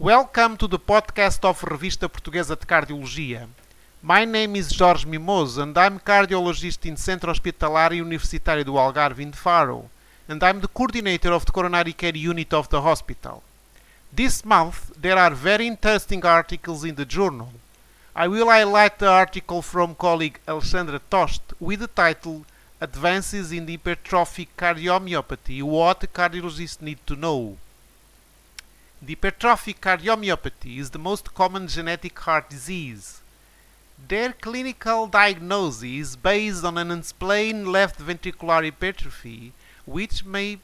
Welcome to the podcast of Revista Portuguesa de Cardiologia. My name is Jorge Mimoso and I'm cardiologist in Centro Hospitalar Universitário do Algarve in Faro, and I'm the coordinator of the coronary care unit of the hospital. This month there are very interesting articles in the journal. I will highlight the article from colleague Alexandra Toste with the title Advances in the Hypertrophic Cardiomyopathy What Cardiologists Need to Know. The cardiomyopathy is the most common genetic heart disease. Their clinical diagnosis is based on an unexplained left ventricular hypertrophy, which may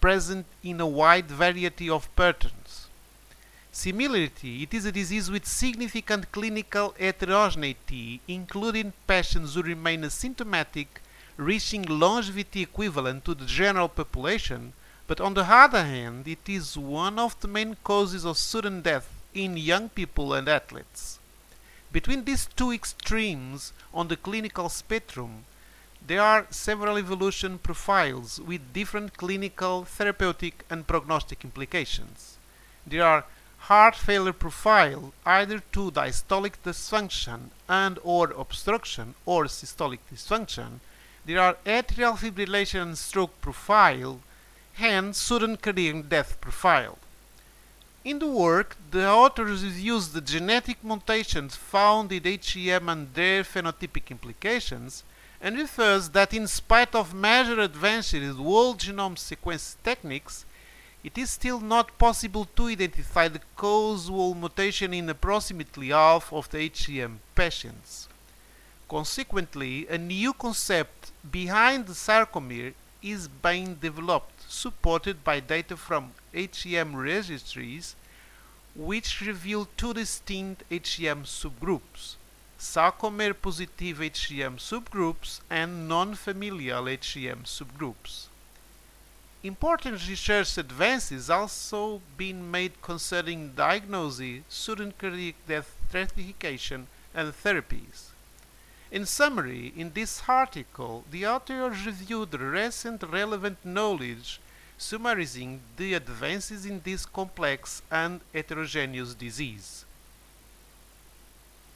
present in a wide variety of patterns. Similarly, it is a disease with significant clinical heterogeneity, including patients who remain asymptomatic, reaching longevity equivalent to the general population, but on the other hand, it is one of the main causes of sudden death in young people and athletes. Between these two extremes on the clinical spectrum, there are several evolution profiles with different clinical, therapeutic, and prognostic implications. There are heart failure profile either to diastolic dysfunction and or obstruction or systolic dysfunction. There are atrial fibrillation and stroke profile and sudden cardiac death profile. In the work, the authors use the genetic mutations found in HCM and their phenotypic implications, and refers that in spite of major advances in whole genome sequence techniques, it is still not possible to identify the causal mutation in approximately half of the HCM patients. Consequently, a new concept behind the sarcomere is being developed, supported by data from HCM registries, which reveal two distinct HCM subgroups sarcomere positive HCM subgroups and non-familial HCM subgroups. Important research advances also been made concerning diagnosis, sudden cardiac death stratification, and therapies. In summary, in this article, the authors reviewed recent relevant knowledge summarizing the advances in this complex and heterogeneous disease.